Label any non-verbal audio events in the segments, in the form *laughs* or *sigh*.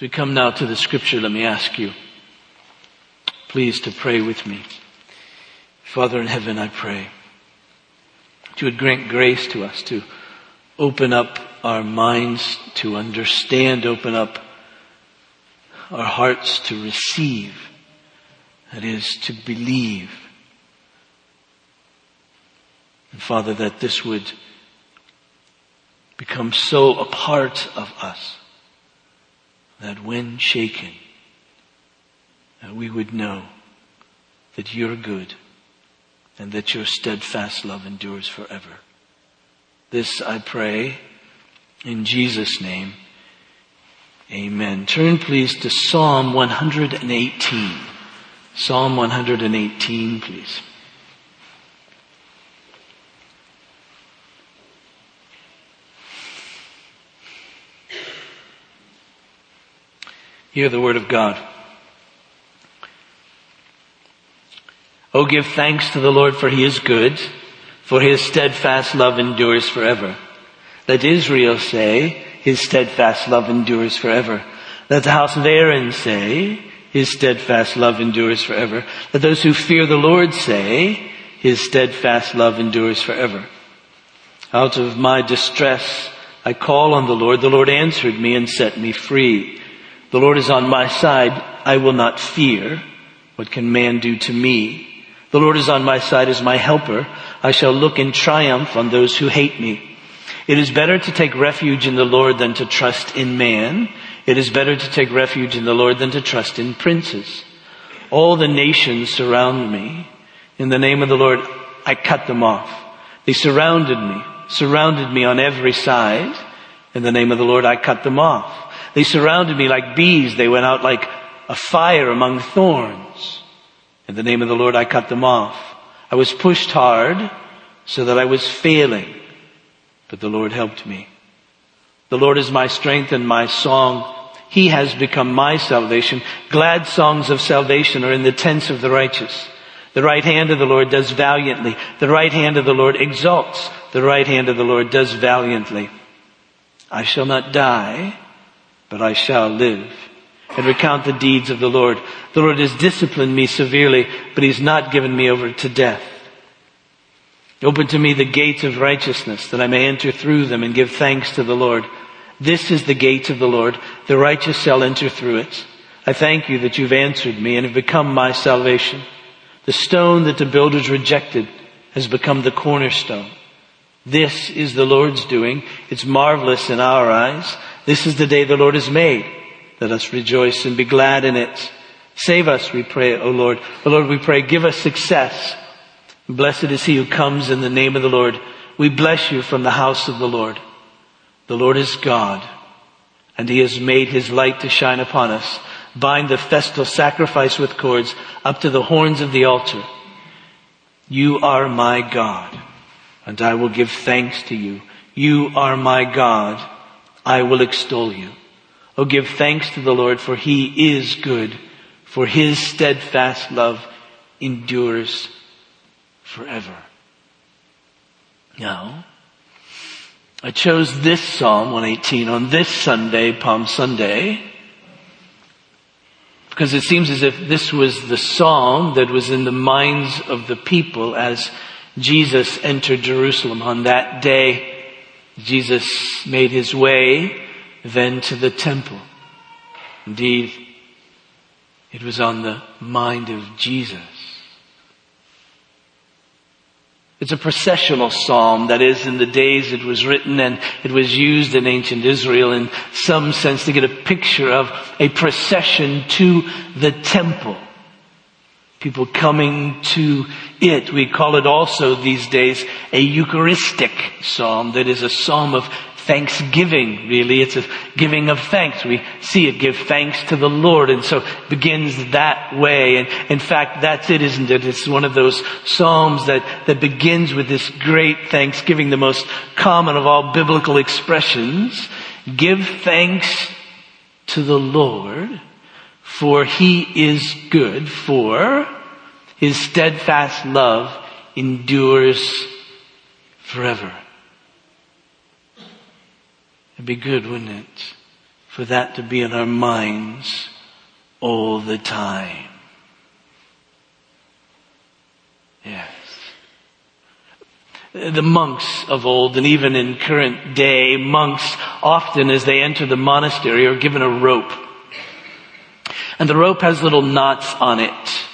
We come now to the scripture, let me ask you, please to pray with me. Father in heaven, I pray that you would grant grace to us to open up our minds to understand, open up our hearts to receive, that is, to believe. And Father, that this would become so a part of us that when shaken, that we would know that you're good and that your steadfast love endures forever. This I pray in Jesus' name. Amen. Turn please to Psalm 118. Psalm 118, please. Hear the word of God. Oh, give thanks to the Lord for he is good, for his steadfast love endures forever. Let Israel say, his steadfast love endures forever. Let the house of Aaron say, his steadfast love endures forever. Let those who fear the Lord say, his steadfast love endures forever. Out of my distress, I call on the Lord. The Lord answered me and set me free. The Lord is on my side. I will not fear. What can man do to me? The Lord is on my side as my helper. I shall look in triumph on those who hate me. It is better to take refuge in the Lord than to trust in man. It is better to take refuge in the Lord than to trust in princes. All the nations surround me. In the name of the Lord, I cut them off. They surrounded me, surrounded me on every side. In the name of the Lord, I cut them off. They surrounded me like bees. They went out like a fire among thorns. In the name of the Lord, I cut them off. I was pushed hard so that I was failing, but the Lord helped me. The Lord is my strength and my song. He has become my salvation. Glad songs of salvation are in the tents of the righteous. The right hand of the Lord does valiantly. The right hand of the Lord exalts. The right hand of the Lord does valiantly. I shall not die, but I shall live and recount the deeds of the Lord. The Lord has disciplined me severely, but he's not given me over to death. Open to me the gates of righteousness that I may enter through them and give thanks to the Lord. This is the gate of the Lord. The righteous shall enter through it. I thank you that you've answered me and have become my salvation. The stone that the builders rejected has become the cornerstone. This is the Lord's doing. It's marvelous in our eyes. This is the day the Lord has made. Let us rejoice and be glad in it. Save us, we pray, O Lord. O Lord, we pray, give us success. Blessed is he who comes in the name of the Lord. We bless you from the house of the Lord. The Lord is God, and he has made his light to shine upon us. Bind the festal sacrifice with cords up to the horns of the altar. You are my God, and I will give thanks to you. You are my God I will extol you. Oh, give thanks to the Lord for he is good, for his steadfast love endures forever. Now, I chose this Psalm 118 on this Sunday, Palm Sunday, because it seems as if this was the psalm that was in the minds of the people as Jesus entered Jerusalem on that day Jesus made his way then to the temple. Indeed, it was on the mind of Jesus. It's a processional psalm. That is, in the days it was written and it was used in ancient Israel in some sense to get a picture of a procession to the temple people coming to it. We call it also these days a Eucharistic psalm that is a psalm of thanksgiving, really. It's a giving of thanks. We see it give thanks to the Lord and so it begins that way. And in fact, that's it, isn't it? It's one of those psalms that, that begins with this great thanksgiving, the most common of all biblical expressions. Give thanks to the Lord for he is good, for his steadfast love endures forever. It'd be good, wouldn't it? for that to be in our minds all the time. Yes. The monks of old and even in current day, monks often as they enter the monastery are given a rope. And the rope has little knots on it.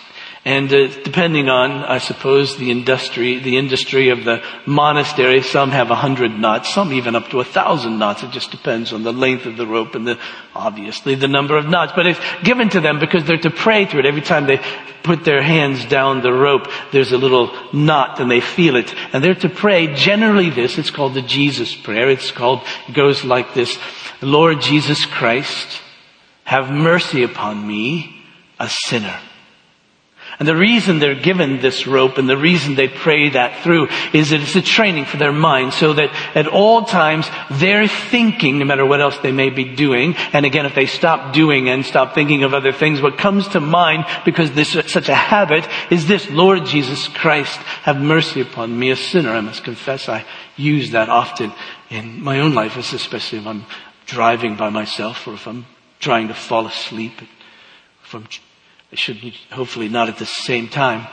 And uh, depending on, I suppose, the industry, the industry of the monastery, some have a hundred knots, some even up to a thousand knots. It just depends on the length of the rope and the, obviously the number of knots. But it's given to them because they're to pray through it. Every time they put their hands down the rope, there's a little knot and they feel it. And they're to pray generally this, it's called the Jesus prayer. It's called, it goes like this, Lord Jesus Christ, have mercy upon me, a sinner. And the reason they're given this rope and the reason they pray that through is that it's a training for their mind so that at all times they're thinking, no matter what else they may be doing, and again, if they stop doing and stop thinking of other things, what comes to mind because this is such a habit is this, Lord Jesus Christ, have mercy upon me, a sinner. I must confess I use that often in my own life, especially if I'm driving by myself or if I'm trying to fall asleep, I'm I should hopefully not at the same time.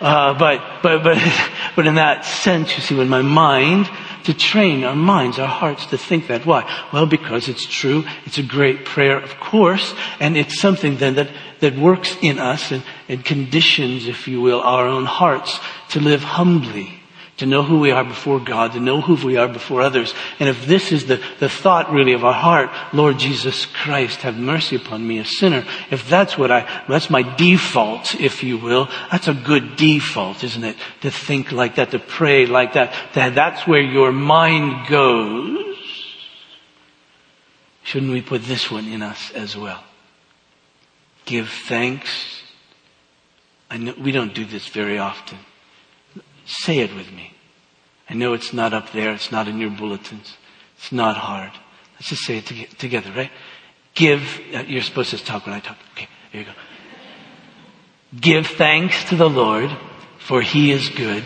Uh, but, but, but, *laughs* but in that sense, you see, when my mind, to train our minds, our hearts to think that. Why? Well, because it's true. It's a great prayer, of course, and it's something then that, that works in us and, and conditions, if you will, our own hearts to live humbly to know who we are before God, to know who we are before others. And if this is the, the thought really of our heart, Lord Jesus Christ, have mercy upon me, a sinner. If that's what I, that's my default, if you will, that's a good default, isn't it? To think like that, to pray like that, that that's where your mind goes. Shouldn't we put this one in us as well? Give thanks. I know we don't do this very often. Say it with me. I know it's not up there. It's not in your bulletins. It's not hard. Let's just say it together, right? Give, uh, you're supposed to talk when I talk. Okay, here you go. Give thanks to the Lord, for he is good,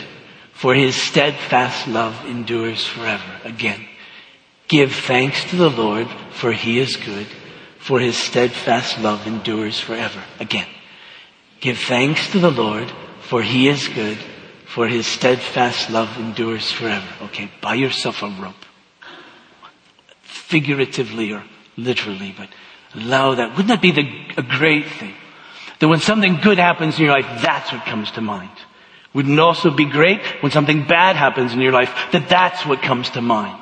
for his steadfast love endures forever. Again. Give thanks to the Lord, for he is good, for his steadfast love endures forever. Again. Give thanks to the Lord, for he is good, for his steadfast love endures forever. Okay, buy yourself a rope. Figuratively or literally, but allow that. Wouldn't that be the, a great thing? That when something good happens in your life, that's what comes to mind. Wouldn't it also be great when something bad happens in your life, that that's what comes to mind?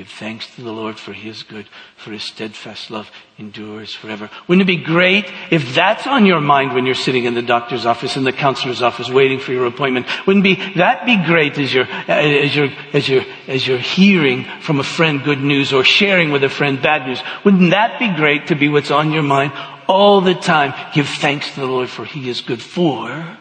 Give thanks to the Lord for his good, for His steadfast love endures forever. Wouldn't it be great if that's on your mind when you're sitting in the doctor's office, in the counselor's office, waiting for your appointment? Wouldn't be, that be great as you're, as you're, as you're, as you're hearing from a friend good news or sharing with a friend bad news? Wouldn't that be great to be what's on your mind all the time? Give thanks to the Lord for He is good, for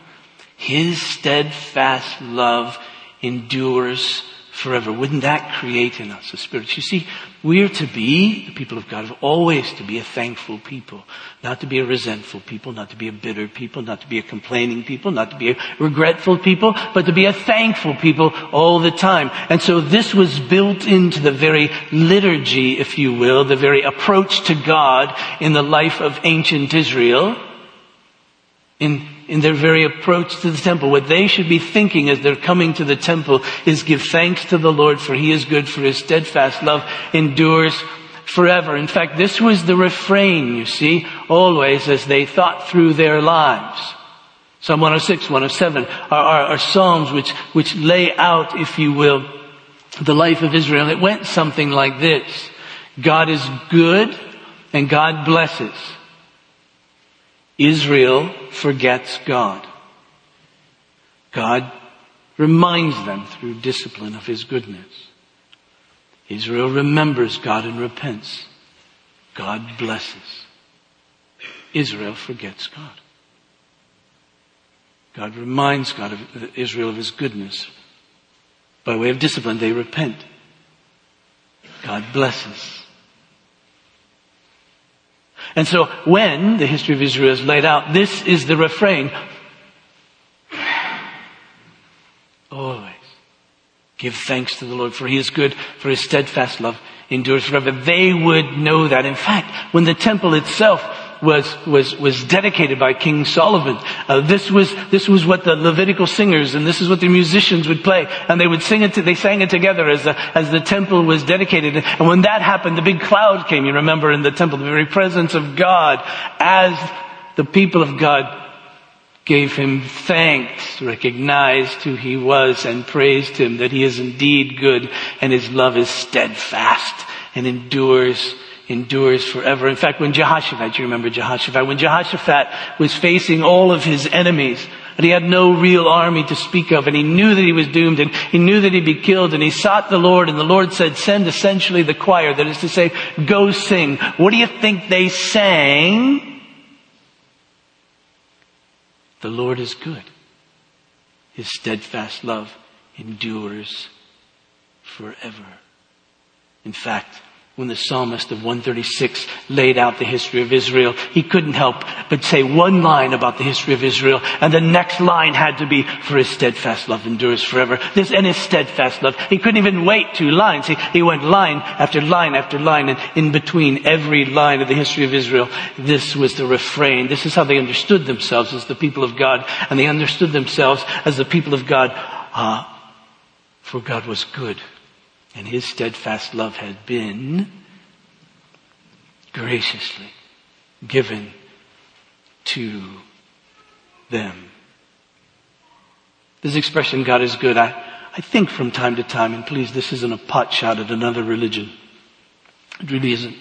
His steadfast love endures forever. Wouldn't that create in us a spirit? You see, we're to be, the people of God, always to be a thankful people. Not to be a resentful people, not to be a bitter people, not to be a complaining people, not to be a regretful people, but to be a thankful people all the time. And so this was built into the very liturgy, if you will, the very approach to God in the life of ancient Israel. In in their very approach to the temple. What they should be thinking as they're coming to the temple is give thanks to the Lord for he is good for his steadfast love endures forever. In fact, this was the refrain, you see, always as they thought through their lives. Psalm 106, 107 are, are, are psalms which, which lay out, if you will, the life of Israel. It went something like this. God is good and God blesses. Israel forgets God. God reminds them through discipline of His goodness. Israel remembers God and repents. God blesses. Israel forgets God. God reminds God of uh, Israel of His goodness. By way of discipline, they repent. God blesses. And so when the history of Israel is laid out, this is the refrain. *sighs* Always give thanks to the Lord for he is good, for his steadfast love endures forever. They would know that. In fact, when the temple itself was, was, was dedicated by King Solomon. Uh, this was, this was what the Levitical singers and this is what the musicians would play. And they would sing it, to, they sang it together as the, as the temple was dedicated. And when that happened, the big cloud came, you remember, in the temple, the very presence of God as the people of God gave him thanks, recognized who he was and praised him that he is indeed good and his love is steadfast and endures endures forever. In fact, when Jehoshaphat, you remember Jehoshaphat, when Jehoshaphat was facing all of his enemies, and he had no real army to speak of, and he knew that he was doomed, and he knew that he'd be killed, and he sought the Lord, and the Lord said, send essentially the choir, that is to say, go sing. What do you think they sang? The Lord is good. His steadfast love endures forever. In fact, when the psalmist of 136 laid out the history of Israel, he couldn't help but say one line about the history of Israel, and the next line had to be, for his steadfast love endures forever. This, and his steadfast love. He couldn't even wait two lines. He, he went line after line after line, and in between every line of the history of Israel, this was the refrain. This is how they understood themselves as the people of God, and they understood themselves as the people of God, uh, for God was good and his steadfast love had been graciously given to them. This expression, God is good, I, I think from time to time, and please, this isn't a pot shot at another religion. It really isn't.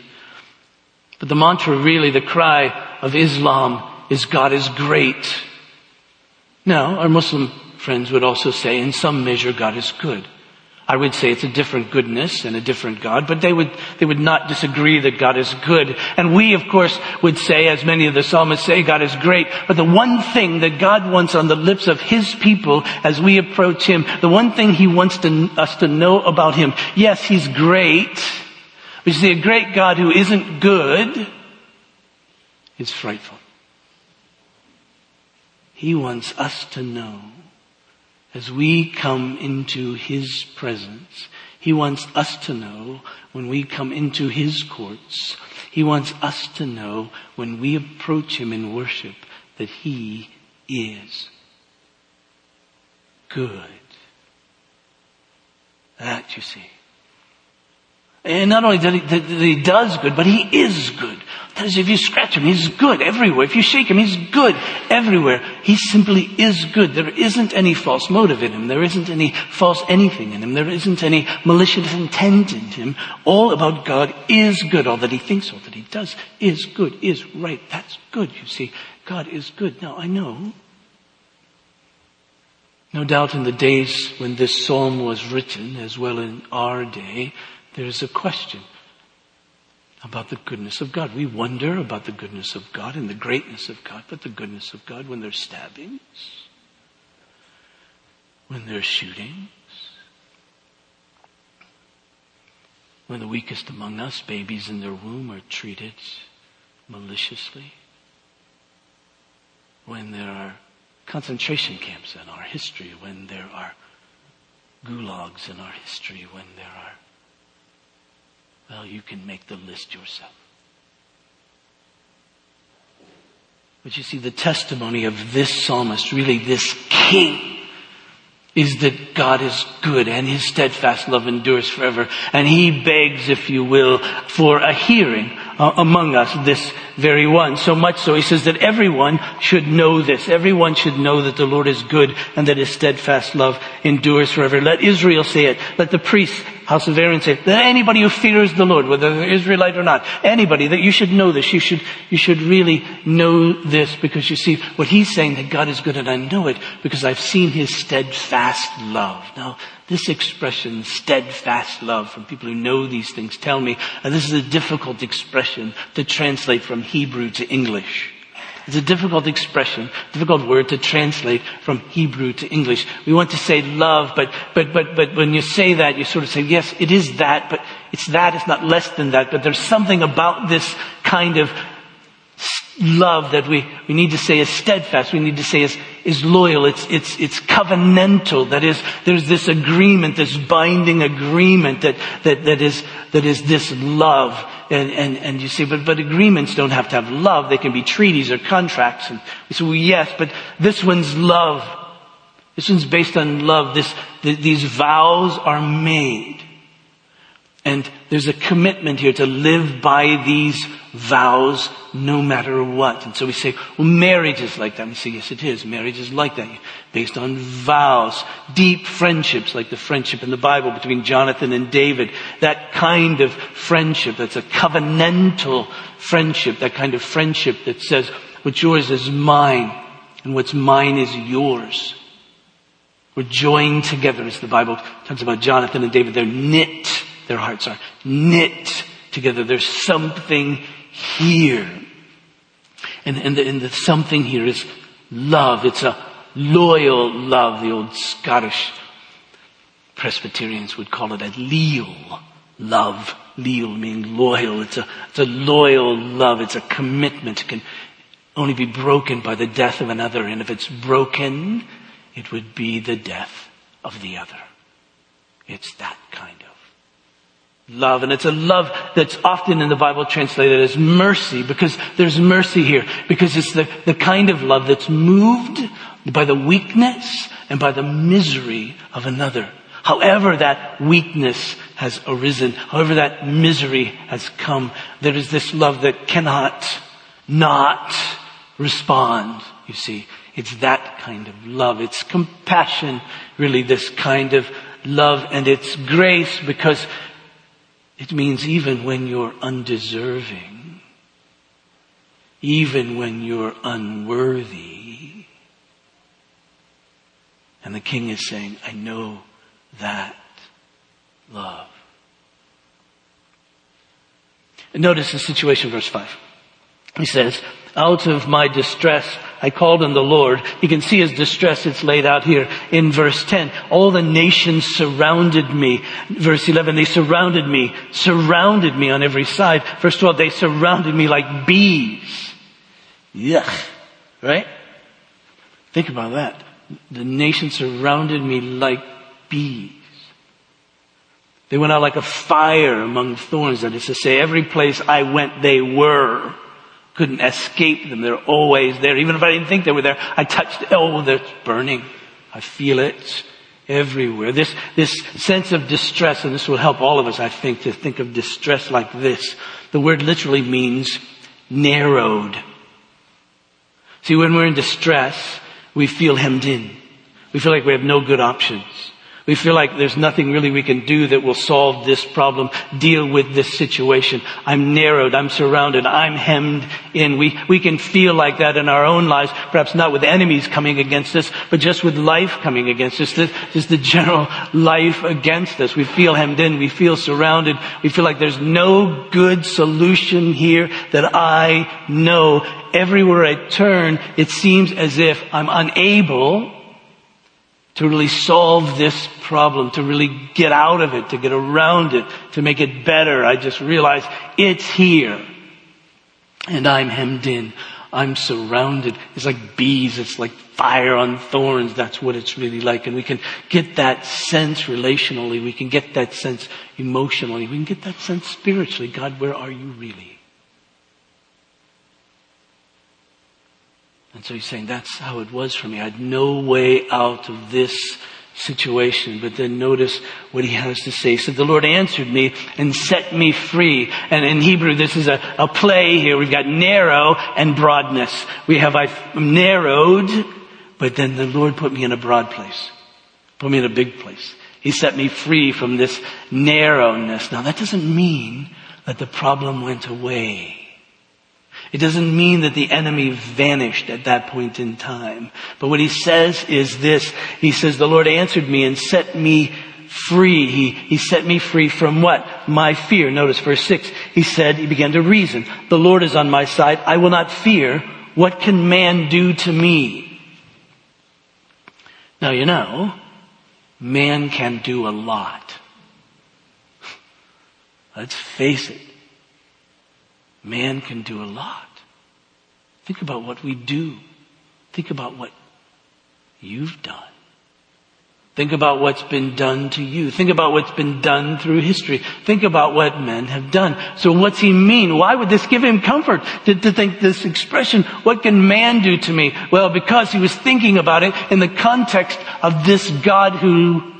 But the mantra, really, the cry of Islam is God is great. Now, our Muslim friends would also say, in some measure, God is good. I would say it's a different goodness and a different God, but they would, they would not disagree that God is good. And we, of course, would say, as many of the psalmists say, God is great. But the one thing that God wants on the lips of His people as we approach Him, the one thing He wants to, us to know about Him, yes, He's great, but you see, a great God who isn't good is frightful. He wants us to know as we come into His presence, He wants us to know when we come into His courts, He wants us to know when we approach Him in worship that He is good. That you see. And not only that he, that he does good, but He is good. That is, if you scratch him, he's good everywhere. If you shake him, he's good everywhere. He simply is good. There isn't any false motive in him. There isn't any false anything in him. There isn't any malicious intent in him. All about God is good. All that he thinks, all that he does is good, is right. That's good, you see. God is good. Now, I know no doubt in the days when this psalm was written, as well in our day, there is a question about the goodness of God. We wonder about the goodness of God and the greatness of God, but the goodness of God when there's stabbings, when there's shootings, when the weakest among us, babies in their womb, are treated maliciously, when there are concentration camps in our history, when there are gulags in our history, when there are well, you can make the list yourself. But you see, the testimony of this psalmist, really this king, is that God is good and his steadfast love endures forever. And he begs, if you will, for a hearing uh, among us this very one. So much so, he says that everyone should know this. Everyone should know that the Lord is good and that his steadfast love endures forever. Let Israel say it. Let the priests, house of Aaron say it. Let anybody who fears the Lord, whether they're Israelite or not, anybody, that you should know this. You should, you should really know this because you see, what he's saying that God is good and I know it because I've seen his steadfast love. Now, this expression, steadfast love, from people who know these things tell me, and this is a difficult expression to translate from Hebrew to English. It's a difficult expression, difficult word to translate from Hebrew to English. We want to say love, but, but, but, but when you say that, you sort of say, yes, it is that, but it's that, it's not less than that, but there's something about this kind of love that we, we need to say is steadfast. We need to say is, is loyal. It's, it's, it's covenantal. That is, there's this agreement, this binding agreement that, that, that is, that is this love. And, and, and you say, but, but agreements don't have to have love. They can be treaties or contracts. And we say, well, yes, but this one's love. This one's based on love. This, th- these vows are made. And there's a commitment here to live by these vows no matter what. And so we say, well, marriage is like that. And we say, yes, it is. Marriage is like that. Based on vows. Deep friendships, like the friendship in the Bible between Jonathan and David. That kind of friendship, that's a covenantal friendship. That kind of friendship that says, what's yours is mine, and what's mine is yours. We're joined together, as the Bible talks about Jonathan and David. They're knit. Their hearts are knit together. There's something here. And, and, the, and the something here is love. It's a loyal love. The old Scottish Presbyterians would call it a leal love. Leal meaning loyal. It's a, it's a loyal love. It's a commitment. It can only be broken by the death of another. And if it's broken, it would be the death of the other. It's that kind of love. And it's a love that's often in the Bible translated as mercy because there's mercy here. Because it's the, the kind of love that's moved by the weakness and by the misery of another. However that weakness has arisen, however that misery has come, there is this love that cannot not respond, you see. It's that kind of love. It's compassion, really, this kind of love. And it's grace because it means even when you're undeserving, even when you're unworthy. And the king is saying, I know that love. And notice the situation, verse 5. He says, out of my distress, I called on the Lord. You can see his distress. It's laid out here in verse 10. All the nations surrounded me. Verse 11, they surrounded me, surrounded me on every side. First of all, they surrounded me like bees. Yuck. Right? Think about that. The nations surrounded me like bees. They went out like a fire among thorns. That is to say, every place I went, they were couldn't escape them. They're always there. Even if I didn't think they were there, I touched, oh, they're burning. I feel it everywhere. This, this sense of distress, and this will help all of us, I think, to think of distress like this. The word literally means narrowed. See, when we're in distress, we feel hemmed in. We feel like we have no good options. We feel like there's nothing really we can do that will solve this problem, deal with this situation. I'm narrowed, I'm surrounded, I'm hemmed in. We, we can feel like that in our own lives, perhaps not with enemies coming against us, but just with life coming against us, just the general life against us. We feel hemmed in, we feel surrounded, we feel like there's no good solution here that I know. Everywhere I turn, it seems as if I'm unable to really solve this problem, to really get out of it, to get around it, to make it better. I just realize it's here. And I'm hemmed in. I'm surrounded. It's like bees. It's like fire on thorns. That's what it's really like. And we can get that sense relationally. We can get that sense emotionally. We can get that sense spiritually. God, where are you really? And so he's saying, that's how it was for me. I had no way out of this situation. But then notice what he has to say. So the Lord answered me and set me free. And in Hebrew, this is a, a play here. We've got narrow and broadness. We have, I've narrowed, but then the Lord put me in a broad place. Put me in a big place. He set me free from this narrowness. Now that doesn't mean that the problem went away. It doesn't mean that the enemy vanished at that point in time. But what he says is this. He says, the Lord answered me and set me free. He, he set me free from what? My fear. Notice verse six. He said, he began to reason. The Lord is on my side. I will not fear. What can man do to me? Now you know, man can do a lot. *laughs* Let's face it. Man can do a lot. Think about what we do. Think about what you've done. Think about what's been done to you. Think about what's been done through history. Think about what men have done. So what's he mean? Why would this give him comfort to, to think this expression, what can man do to me? Well, because he was thinking about it in the context of this God who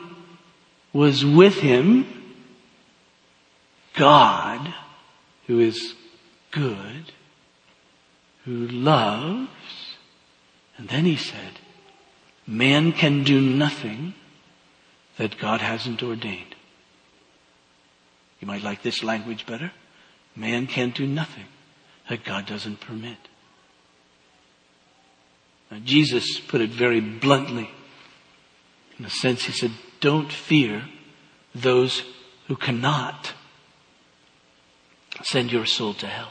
was with him. God who is good, who loves. And then he said, man can do nothing that God hasn't ordained. You might like this language better. Man can't do nothing that God doesn't permit. Now, Jesus put it very bluntly. In a sense, he said, don't fear those who cannot send your soul to hell.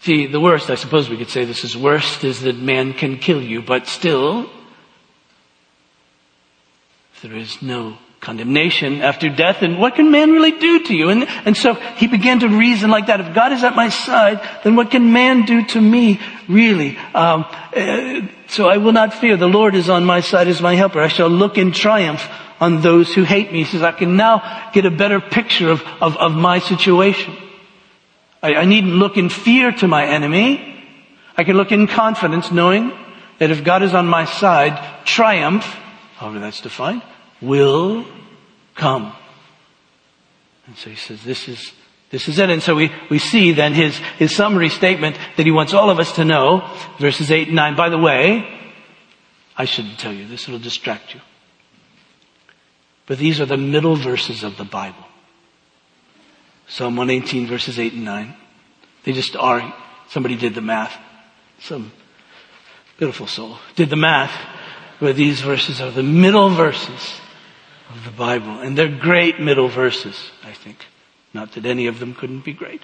See, the worst, I suppose we could say this is worst, is that man can kill you, but still, there is no condemnation after death, and what can man really do to you? And, and so he began to reason like that. If God is at my side, then what can man do to me, really? Um, uh, so I will not fear. The Lord is on my side as my helper. I shall look in triumph on those who hate me. He says, I can now get a better picture of, of, of my situation. I, I needn't look in fear to my enemy. I can look in confidence knowing that if God is on my side, triumph however that's defined, will come. And so he says, this is, this is it. And so we, we see then his, his summary statement that he wants all of us to know, verses 8 and 9. By the way, I shouldn't tell you this, it'll distract you. But these are the middle verses of the Bible. Psalm 118 verses 8 and 9. They just are, somebody did the math. Some beautiful soul did the math where these verses are the middle verses of the Bible. And they're great middle verses, I think. Not that any of them couldn't be great.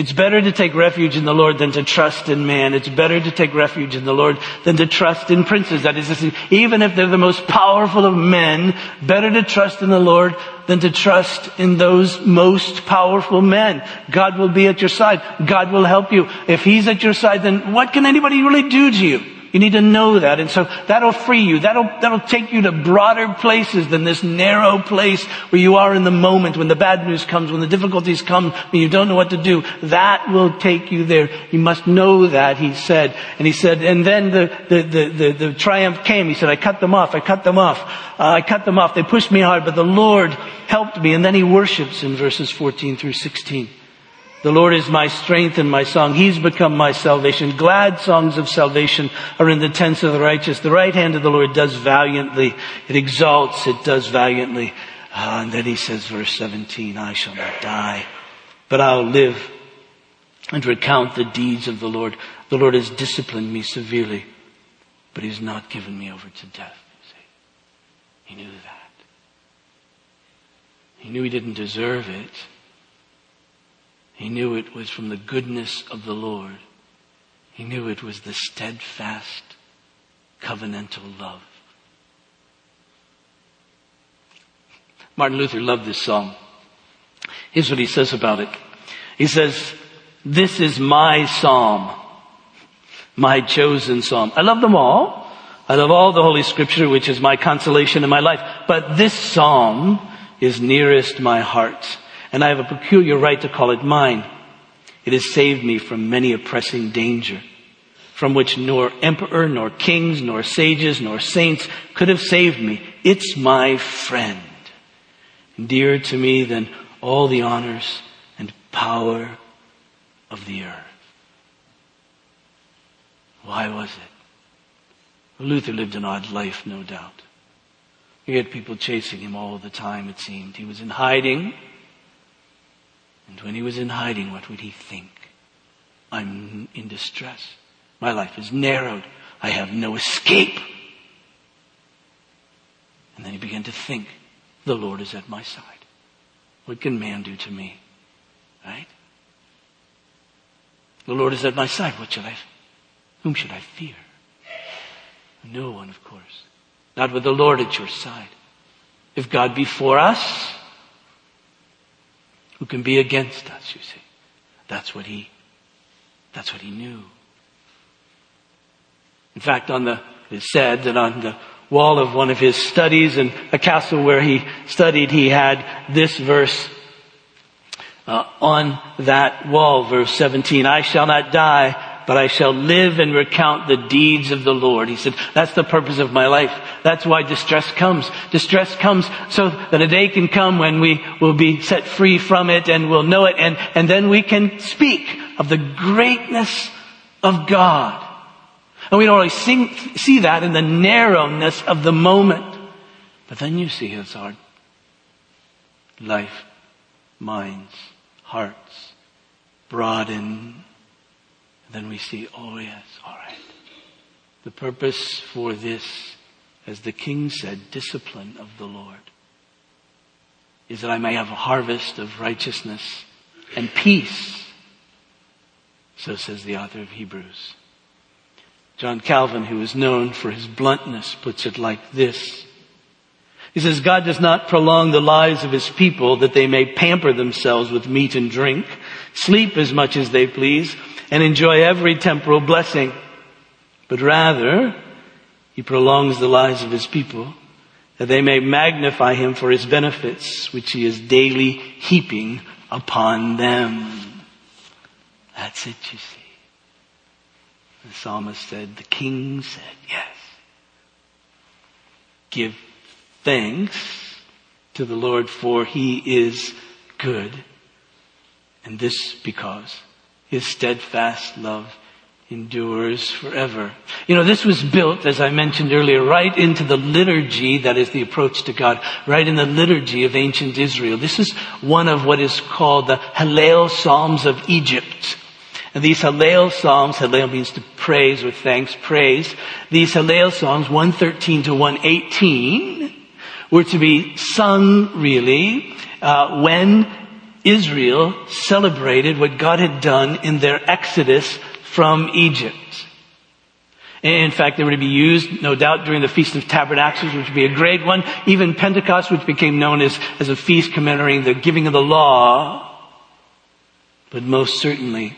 It's better to take refuge in the Lord than to trust in man. It's better to take refuge in the Lord than to trust in princes. That is, even if they're the most powerful of men, better to trust in the Lord than to trust in those most powerful men. God will be at your side. God will help you. If He's at your side, then what can anybody really do to you? You need to know that. And so that'll free you. That'll, that'll take you to broader places than this narrow place where you are in the moment when the bad news comes, when the difficulties come, when you don't know what to do. That will take you there. You must know that, he said. And he said, and then the, the, the, the, the triumph came. He said, I cut them off. I cut them off. Uh, I cut them off. They pushed me hard, but the Lord helped me. And then he worships in verses 14 through 16. The Lord is my strength and my song. He's become my salvation. Glad songs of salvation are in the tents of the righteous. The right hand of the Lord does valiantly. It exalts. It does valiantly. Uh, and then he says, verse 17, I shall not die, but I'll live and recount the deeds of the Lord. The Lord has disciplined me severely, but he's not given me over to death. He knew that. He knew he didn't deserve it. He knew it was from the goodness of the Lord. He knew it was the steadfast covenantal love. Martin Luther loved this song. Here's what he says about it. He says, this is my psalm, my chosen psalm. I love them all. I love all the Holy Scripture, which is my consolation in my life. But this psalm is nearest my heart and I have a peculiar right to call it mine. It has saved me from many a pressing danger, from which nor emperor, nor kings, nor sages, nor saints could have saved me. It's my friend, dearer to me than all the honors and power of the earth. Why was it? Luther lived an odd life, no doubt. He had people chasing him all the time, it seemed. He was in hiding. And when he was in hiding, what would he think? I'm in distress. My life is narrowed. I have no escape. And then he began to think, the Lord is at my side. What can man do to me? Right? The Lord is at my side. What should I, whom should I fear? No one, of course. Not with the Lord at your side. If God be for us, who can be against us, you see. That's what he, that's what he knew. In fact, on the, said that on the wall of one of his studies in a castle where he studied, he had this verse uh, on that wall, verse 17, I shall not die, but I shall live and recount the deeds of the Lord. He said, that's the purpose of my life. That's why distress comes. Distress comes so that a day can come when we will be set free from it and we'll know it and, and then we can speak of the greatness of God. And we don't always see, see that in the narrowness of the moment. But then you see his heart. Life, minds, hearts, broaden then we see, oh yes, all right. The purpose for this, as the king said, discipline of the Lord, is that I may have a harvest of righteousness and peace. So says the author of Hebrews. John Calvin, who is known for his bluntness, puts it like this. He says, God does not prolong the lives of his people that they may pamper themselves with meat and drink, sleep as much as they please, and enjoy every temporal blessing, but rather he prolongs the lives of his people that they may magnify him for his benefits, which he is daily heaping upon them. That's it, you see. The psalmist said, the king said, yes. Give thanks to the Lord for he is good. And this because his steadfast love endures forever. You know, this was built, as I mentioned earlier, right into the liturgy that is the approach to God, right in the liturgy of ancient Israel. This is one of what is called the Hallel Psalms of Egypt. And these Hallel Psalms, Hallel means to praise or thanks, praise. These Hallel Psalms, 113 to 118, were to be sung really, uh, when Israel celebrated what God had done in their exodus from Egypt. In fact, they were to be used, no doubt, during the Feast of Tabernacles, which would be a great one. Even Pentecost, which became known as, as a feast commemorating the giving of the law. But most certainly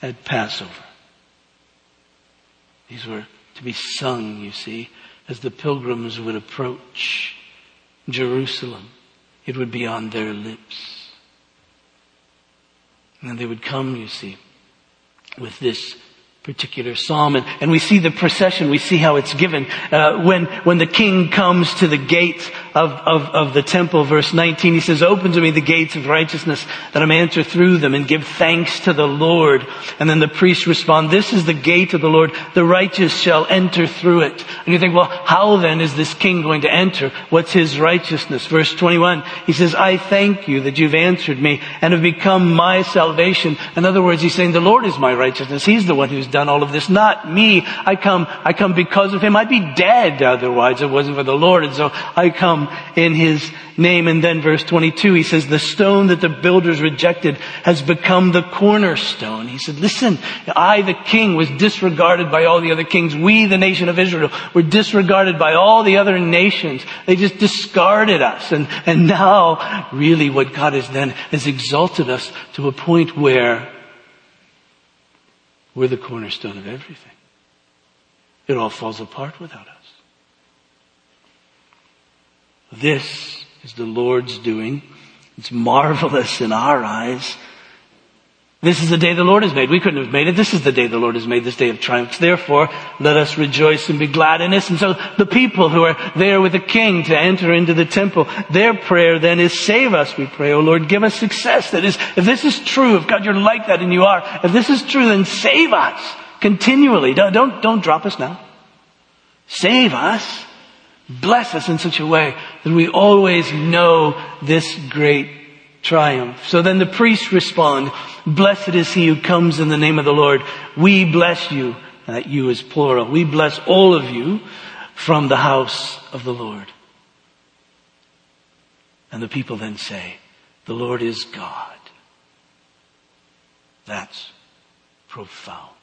at Passover. These were to be sung, you see, as the pilgrims would approach Jerusalem. It would be on their lips. And they would come, you see, with this particular psalm. And, and we see the procession, we see how it's given. Uh, when, when the king comes to the gate of, of, of the temple, verse 19, he says, open to me the gates of righteousness that I may enter through them and give thanks to the Lord. And then the priests respond, this is the gate of the Lord. The righteous shall enter through it. And you think, well, how then is this king going to enter? What's his righteousness? Verse 21, he says, I thank you that you've answered me and have become my salvation. In other words, he's saying the Lord is my righteousness. He's the one who's done all of this, not me. I come, I come because of him. I'd be dead otherwise if it wasn't for the Lord. And so I come in his name. And then verse 22, he says, the stone that the builders rejected has become the cornerstone. He said, listen, I, the king, was disregarded by all the other kings. We, the nation of Israel, were disregarded by all the other nations. They just discarded us. And, and now, really what God has done has exalted us to a point where we're the cornerstone of everything. It all falls apart without us. This is the Lord's doing. It's marvelous in our eyes. This is the day the Lord has made. We couldn't have made it. This is the day the Lord has made, this day of triumph. Therefore, let us rejoice and be glad in this. And so the people who are there with the king to enter into the temple, their prayer then is save us, we pray. Oh Lord, give us success. That is, if this is true, if God you're like that and you are, if this is true, then save us continually. Don't, don't, don't drop us now. Save us Bless us in such a way that we always know this great triumph. So then the priests respond, blessed is he who comes in the name of the Lord. We bless you. That you is plural. We bless all of you from the house of the Lord. And the people then say, the Lord is God. That's profound.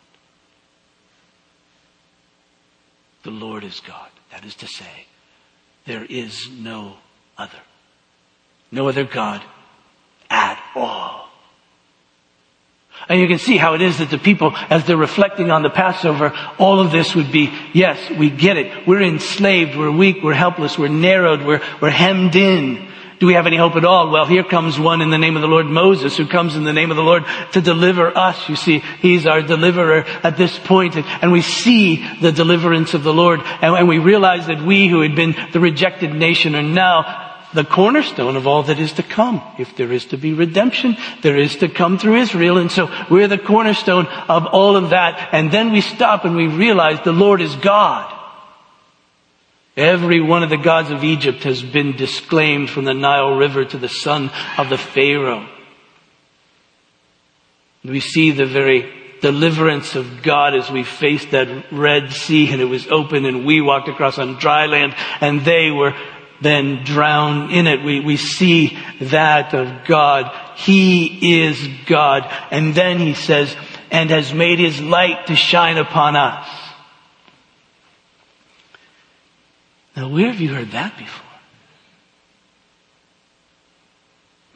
The Lord is God. That is to say, there is no other. No other God at all. And you can see how it is that the people, as they're reflecting on the Passover, all of this would be, yes, we get it. We're enslaved, we're weak, we're helpless, we're narrowed, we're, we're hemmed in. Do we have any hope at all? Well, here comes one in the name of the Lord Moses who comes in the name of the Lord to deliver us. You see, he's our deliverer at this point, and we see the deliverance of the Lord, and we realize that we who had been the rejected nation are now the cornerstone of all that is to come. If there is to be redemption, there is to come through Israel. And so we're the cornerstone of all of that. And then we stop and we realize the Lord is God. Every one of the gods of Egypt has been disclaimed from the Nile River to the son of the Pharaoh. We see the very deliverance of God as we faced that Red Sea and it was open and we walked across on dry land and they were then drown in it. We, we see that of God. He is God. And then he says, and has made his light to shine upon us. Now, where have you heard that before?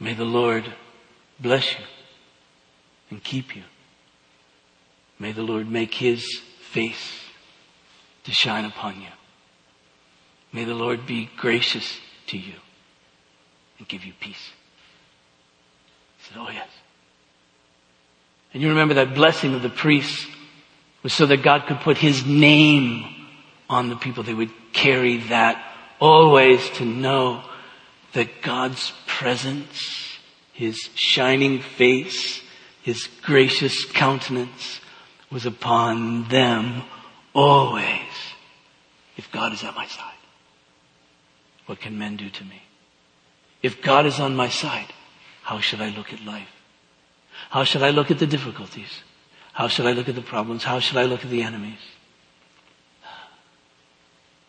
May the Lord bless you and keep you. May the Lord make his face to shine upon you. May the Lord be gracious to you and give you peace. He said, Oh, yes. And you remember that blessing of the priests was so that God could put his name on the people. They would carry that always to know that God's presence, his shining face, his gracious countenance was upon them always if God is at my side. What can men do to me? If God is on my side, how should I look at life? How should I look at the difficulties? How should I look at the problems? How should I look at the enemies?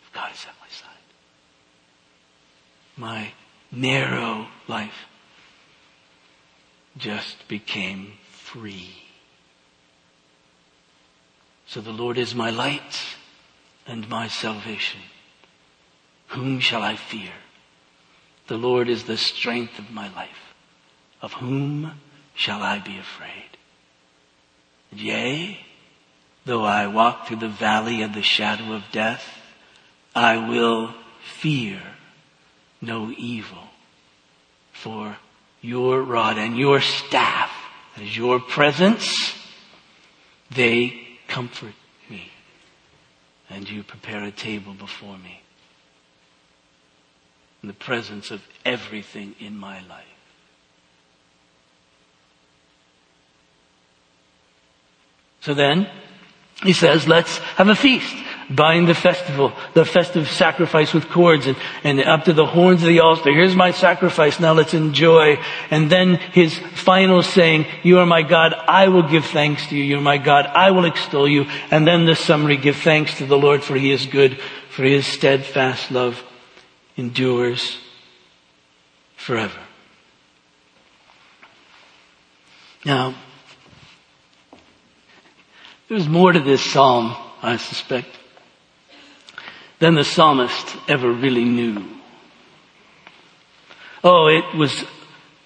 If God is at my side. My narrow life just became free. So the Lord is my light and my salvation. Whom shall I fear? The Lord is the strength of my life. Of whom shall I be afraid? Yea, though I walk through the valley of the shadow of death, I will fear no evil. For your rod and your staff, that is your presence, they comfort me. And you prepare a table before me in the presence of everything in my life. So then, he says, let's have a feast. Bind the festival, the festive sacrifice with cords and, and up to the horns of the altar. Here's my sacrifice. Now let's enjoy. And then his final saying, you are my God. I will give thanks to you. You're my God. I will extol you. And then the summary, give thanks to the Lord for he is good, for his steadfast love endures forever. Now, there's more to this psalm, I suspect, than the psalmist ever really knew. Oh, it was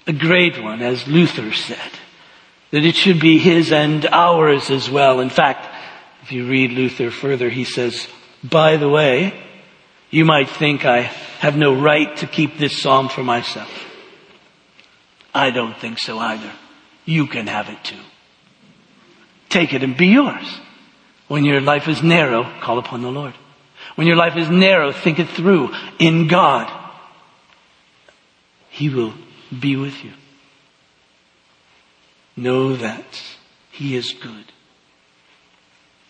a great one, as Luther said, that it should be his and ours as well. In fact, if you read Luther further, he says, by the way, you might think I have no right to keep this psalm for myself. I don't think so either. You can have it too. Take it and be yours. When your life is narrow, call upon the Lord. When your life is narrow, think it through in God. He will be with you. Know that He is good.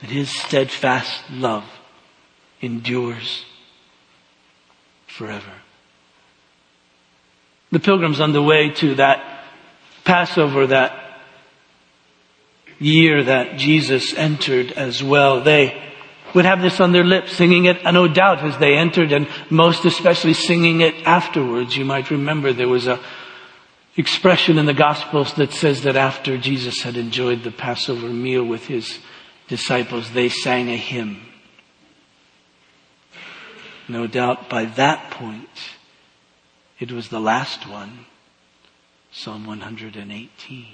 That His steadfast love endures forever. The pilgrims on the way to that Passover, that year that Jesus entered as well, they would have this on their lips, singing it, no doubt, as they entered, and most especially singing it afterwards. You might remember there was a expression in the Gospels that says that after Jesus had enjoyed the Passover meal with his disciples, they sang a hymn. No doubt by that point, it was the last one, Psalm 118.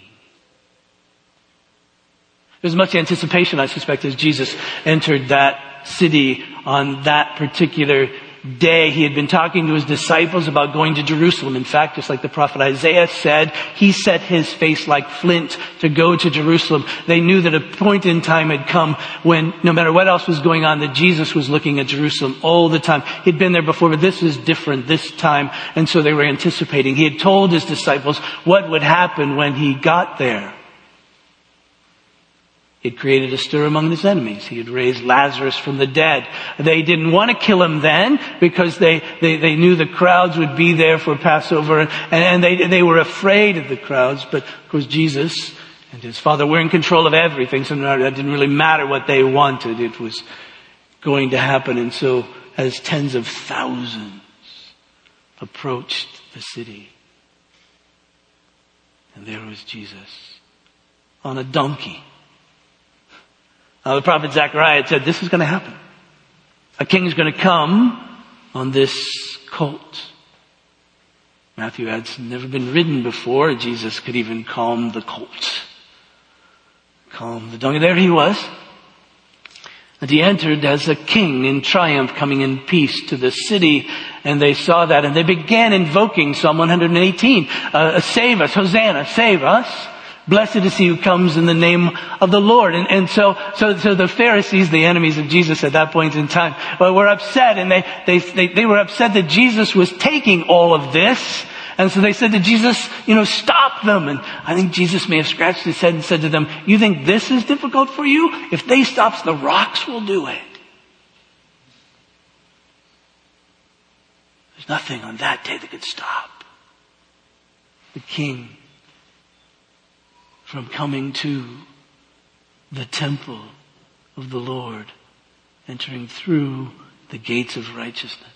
There's much anticipation, I suspect, as Jesus entered that city on that particular day. He had been talking to his disciples about going to Jerusalem. In fact, just like the prophet Isaiah said, he set his face like flint to go to Jerusalem. They knew that a point in time had come when no matter what else was going on, that Jesus was looking at Jerusalem all the time. He'd been there before, but this was different this time. And so they were anticipating. He had told his disciples what would happen when he got there. He had created a stir among his enemies. He had raised Lazarus from the dead. They didn't want to kill him then because they, they, they knew the crowds would be there for Passover and, and they, they were afraid of the crowds. But of course Jesus and his father were in control of everything. So that didn't really matter what they wanted. It was going to happen. And so as tens of thousands approached the city, and there was Jesus on a donkey uh, the prophet Zechariah had said, this is going to happen. A king is going to come on this colt. Matthew adds, never been ridden before. Jesus could even calm the colt. Calm the donkey. There he was. And he entered as a king in triumph coming in peace to the city. And they saw that and they began invoking Psalm 118. Uh, save us, Hosanna, save us. Blessed is he who comes in the name of the Lord. And, and so, so, so the Pharisees, the enemies of Jesus at that point in time, were upset and they, they, they, they were upset that Jesus was taking all of this. And so they said to Jesus, you know, stop them. And I think Jesus may have scratched his head and said to them, you think this is difficult for you? If they stops, the rocks will do it. There's nothing on that day that could stop the king from coming to the temple of the Lord, entering through the gates of righteousness.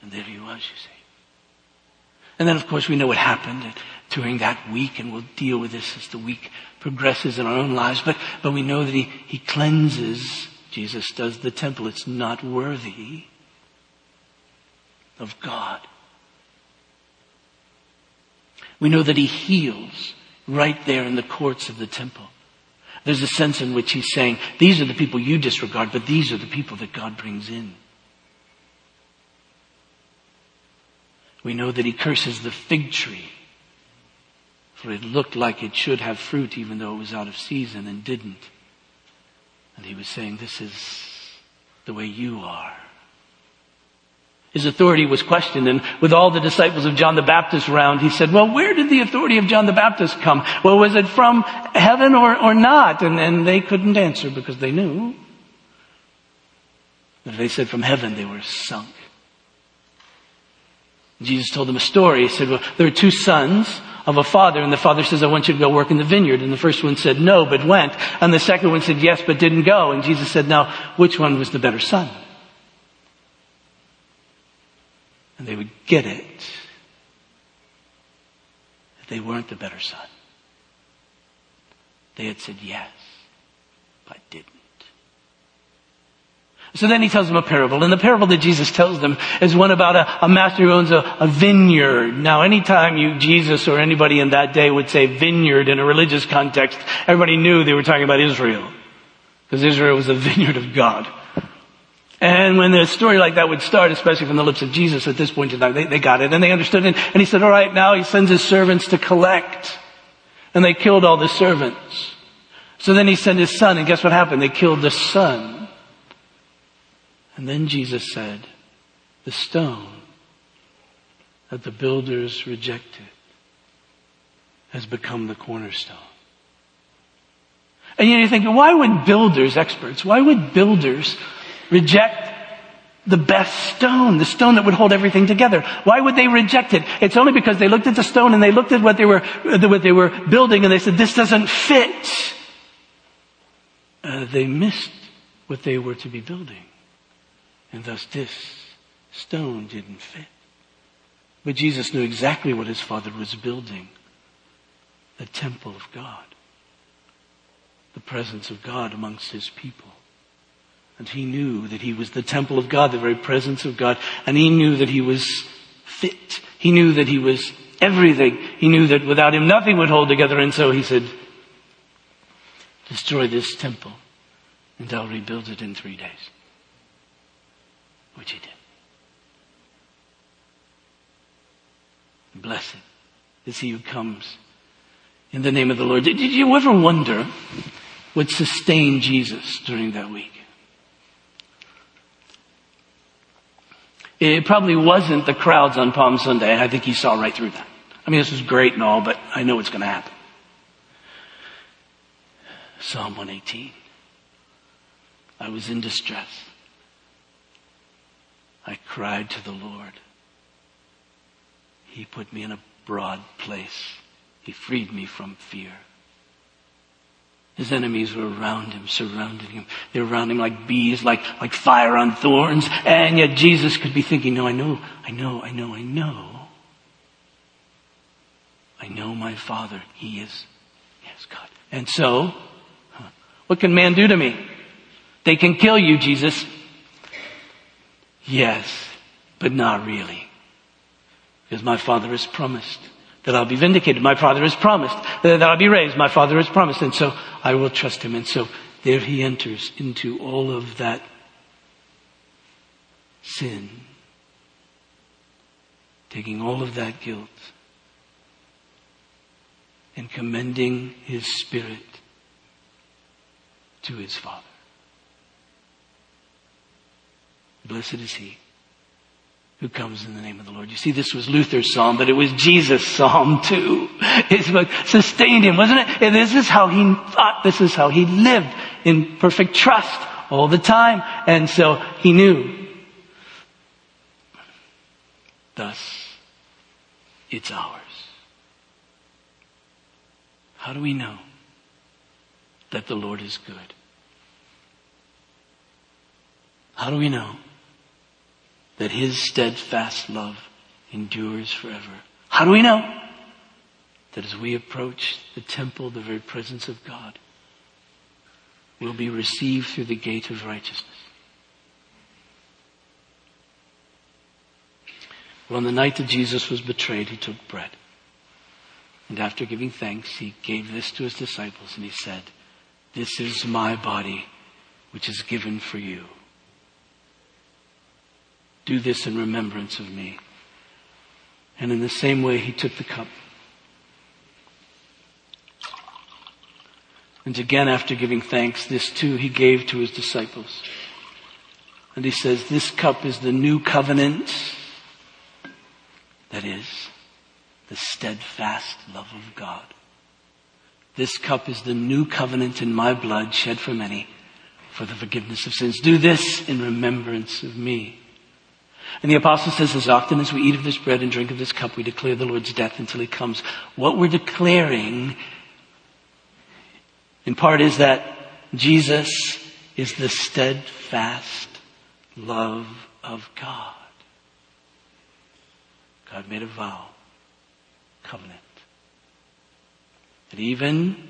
And there he was, you see. And then of course we know what happened during that week and we'll deal with this as the week progresses in our own lives. But, but we know that he, he cleanses, Jesus does the temple. It's not worthy of God. We know that he heals right there in the courts of the temple. There's a sense in which he's saying, these are the people you disregard, but these are the people that God brings in. We know that he curses the fig tree, for it looked like it should have fruit even though it was out of season and didn't. And he was saying, this is the way you are. His authority was questioned and with all the disciples of John the Baptist around, he said, well, where did the authority of John the Baptist come? Well, was it from heaven or, or not? And, and they couldn't answer because they knew. But if they said from heaven, they were sunk. Jesus told them a story. He said, well, there are two sons of a father, and the father says, I want you to go work in the vineyard. And the first one said no, but went. And the second one said yes, but didn't go. And Jesus said, now, which one was the better son? And they would get it that they weren't the better son. They had said yes, but didn't. So then he tells them a parable. And the parable that Jesus tells them is one about a, a master who owns a, a, vineyard. Now anytime you, Jesus or anybody in that day would say vineyard in a religious context, everybody knew they were talking about Israel. Because Israel was the *laughs* vineyard of God. And when a story like that would start, especially from the lips of Jesus at this point in time, they, they got it and they understood it. And he said, all right, now he sends his servants to collect. And they killed all the servants. So then he sent his son and guess what happened? They killed the son. And then Jesus said, the stone that the builders rejected has become the cornerstone. And you think, why would builders, experts, why would builders reject the best stone, the stone that would hold everything together. Why would they reject it? It's only because they looked at the stone and they looked at what they were, what they were building and they said, this doesn't fit. Uh, they missed what they were to be building. And thus this stone didn't fit. But Jesus knew exactly what his father was building. The temple of God. The presence of God amongst his people. And he knew that he was the temple of God, the very presence of God. And he knew that he was fit. He knew that he was everything he knew that without him nothing would hold together. And so he said, destroy this temple and I'll rebuild it in three days. Which he did. Blessed is he who comes in the name of the Lord. Did, you ever wonder what sustained Jesus during that week? It probably wasn't the crowds on Palm Sunday. I think he saw right through that. I mean, this is great and all, but I know what's going to happen. Psalm 118. I was in distress. I cried to the Lord. He put me in a broad place. He freed me from fear. His enemies were around him, surrounding him. They were around him like bees, like, like fire on thorns. And yet Jesus could be thinking, no, I know, I know, I know, I know. I know my Father. He is, yes, God. And so, what can man do to me? They can kill you, Jesus. Yes, but not really. Because my Father has promised that I'll be vindicated. My Father has promised uh, that I'll be raised. My Father has promised. And so I will trust Him. And so there He enters into all of that sin, taking all of that guilt and commending His Spirit to His Father. Blessed is He who comes in the name of the Lord. You see, this was Luther's psalm, but it was Jesus' psalm too. It's what sustained him, wasn't it? And this is how he thought, this is how he lived in perfect trust all the time. And so he knew. Thus, it's ours. How do we know that the Lord is good? How do we know that his steadfast love endures forever. How do we know? That as we approach the temple, the very presence of God, will be received through the gate of righteousness. Well, on the night that Jesus was betrayed, he took bread. And after giving thanks, he gave this to his disciples and he said, This is my body, which is given for you. Do this in remembrance of me. And in the same way, he took the cup. And again, after giving thanks, this too he gave to his disciples. And he says, This cup is the new covenant. That is, the steadfast love of God. This cup is the new covenant in my blood shed for many for the forgiveness of sins. Do this in remembrance of me. And the apostle says, as often as we eat of this bread and drink of this cup, we declare the Lord's death until he comes. What we're declaring, in part, is that Jesus is the steadfast love of God. God made a vow, covenant, that even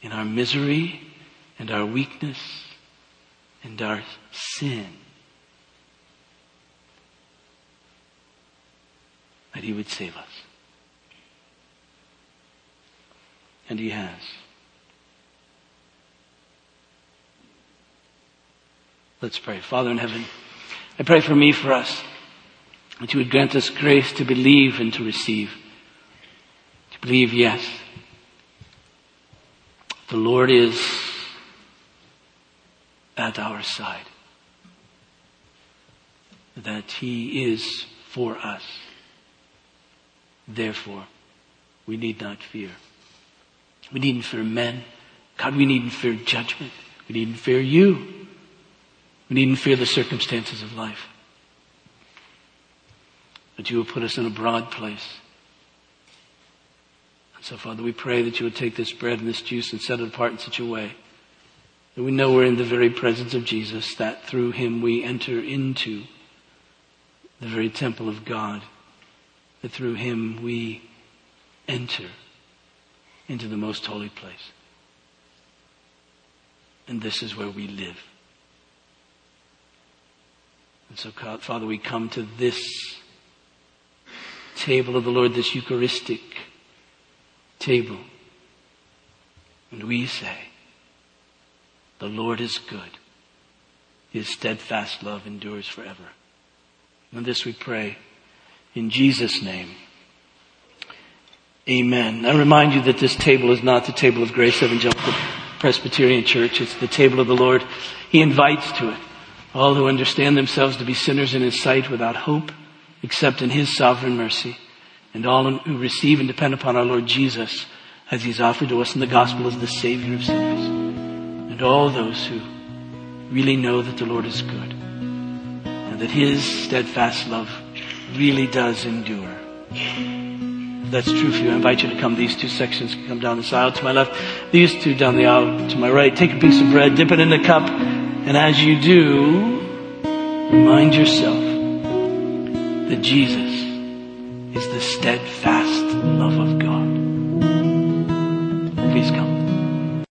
in our misery and our weakness and our sin, that He would save us. And He has. Let's pray. Father in heaven, I pray for me, for us, that you would grant us grace to believe and to receive. To believe, yes, the Lord is at our side. That He is for us. Therefore, we need not fear. We needn't fear men. God, we needn't fear judgment. We needn't fear you. We needn't fear the circumstances of life. But you will put us in a broad place. And so, Father, we pray that you would take this bread and this juice and set it apart in such a way that we know we're in the very presence of Jesus, that through him we enter into the very temple of God that through him we enter into the most holy place. And this is where we live. And so, Father, we come to this table of the Lord, this Eucharistic table. And we say, the Lord is good. His steadfast love endures forever. And this we pray in Jesus' name. Amen. I remind you that this table is not the table of Grace Evangelical Presbyterian Church. It's the table of the Lord. He invites to it all who understand themselves to be sinners in His sight without hope except in His sovereign mercy and all who receive and depend upon our Lord Jesus as He's offered to us in the gospel as the Savior of sinners. And all those who really know that the Lord is good and that His steadfast love really does endure. That's true for you, I invite you to come. These two sections come down this aisle to my left. These two down the aisle to my right. Take a piece of bread, dip it in the cup, and as you do, remind yourself that Jesus is the steadfast love of God.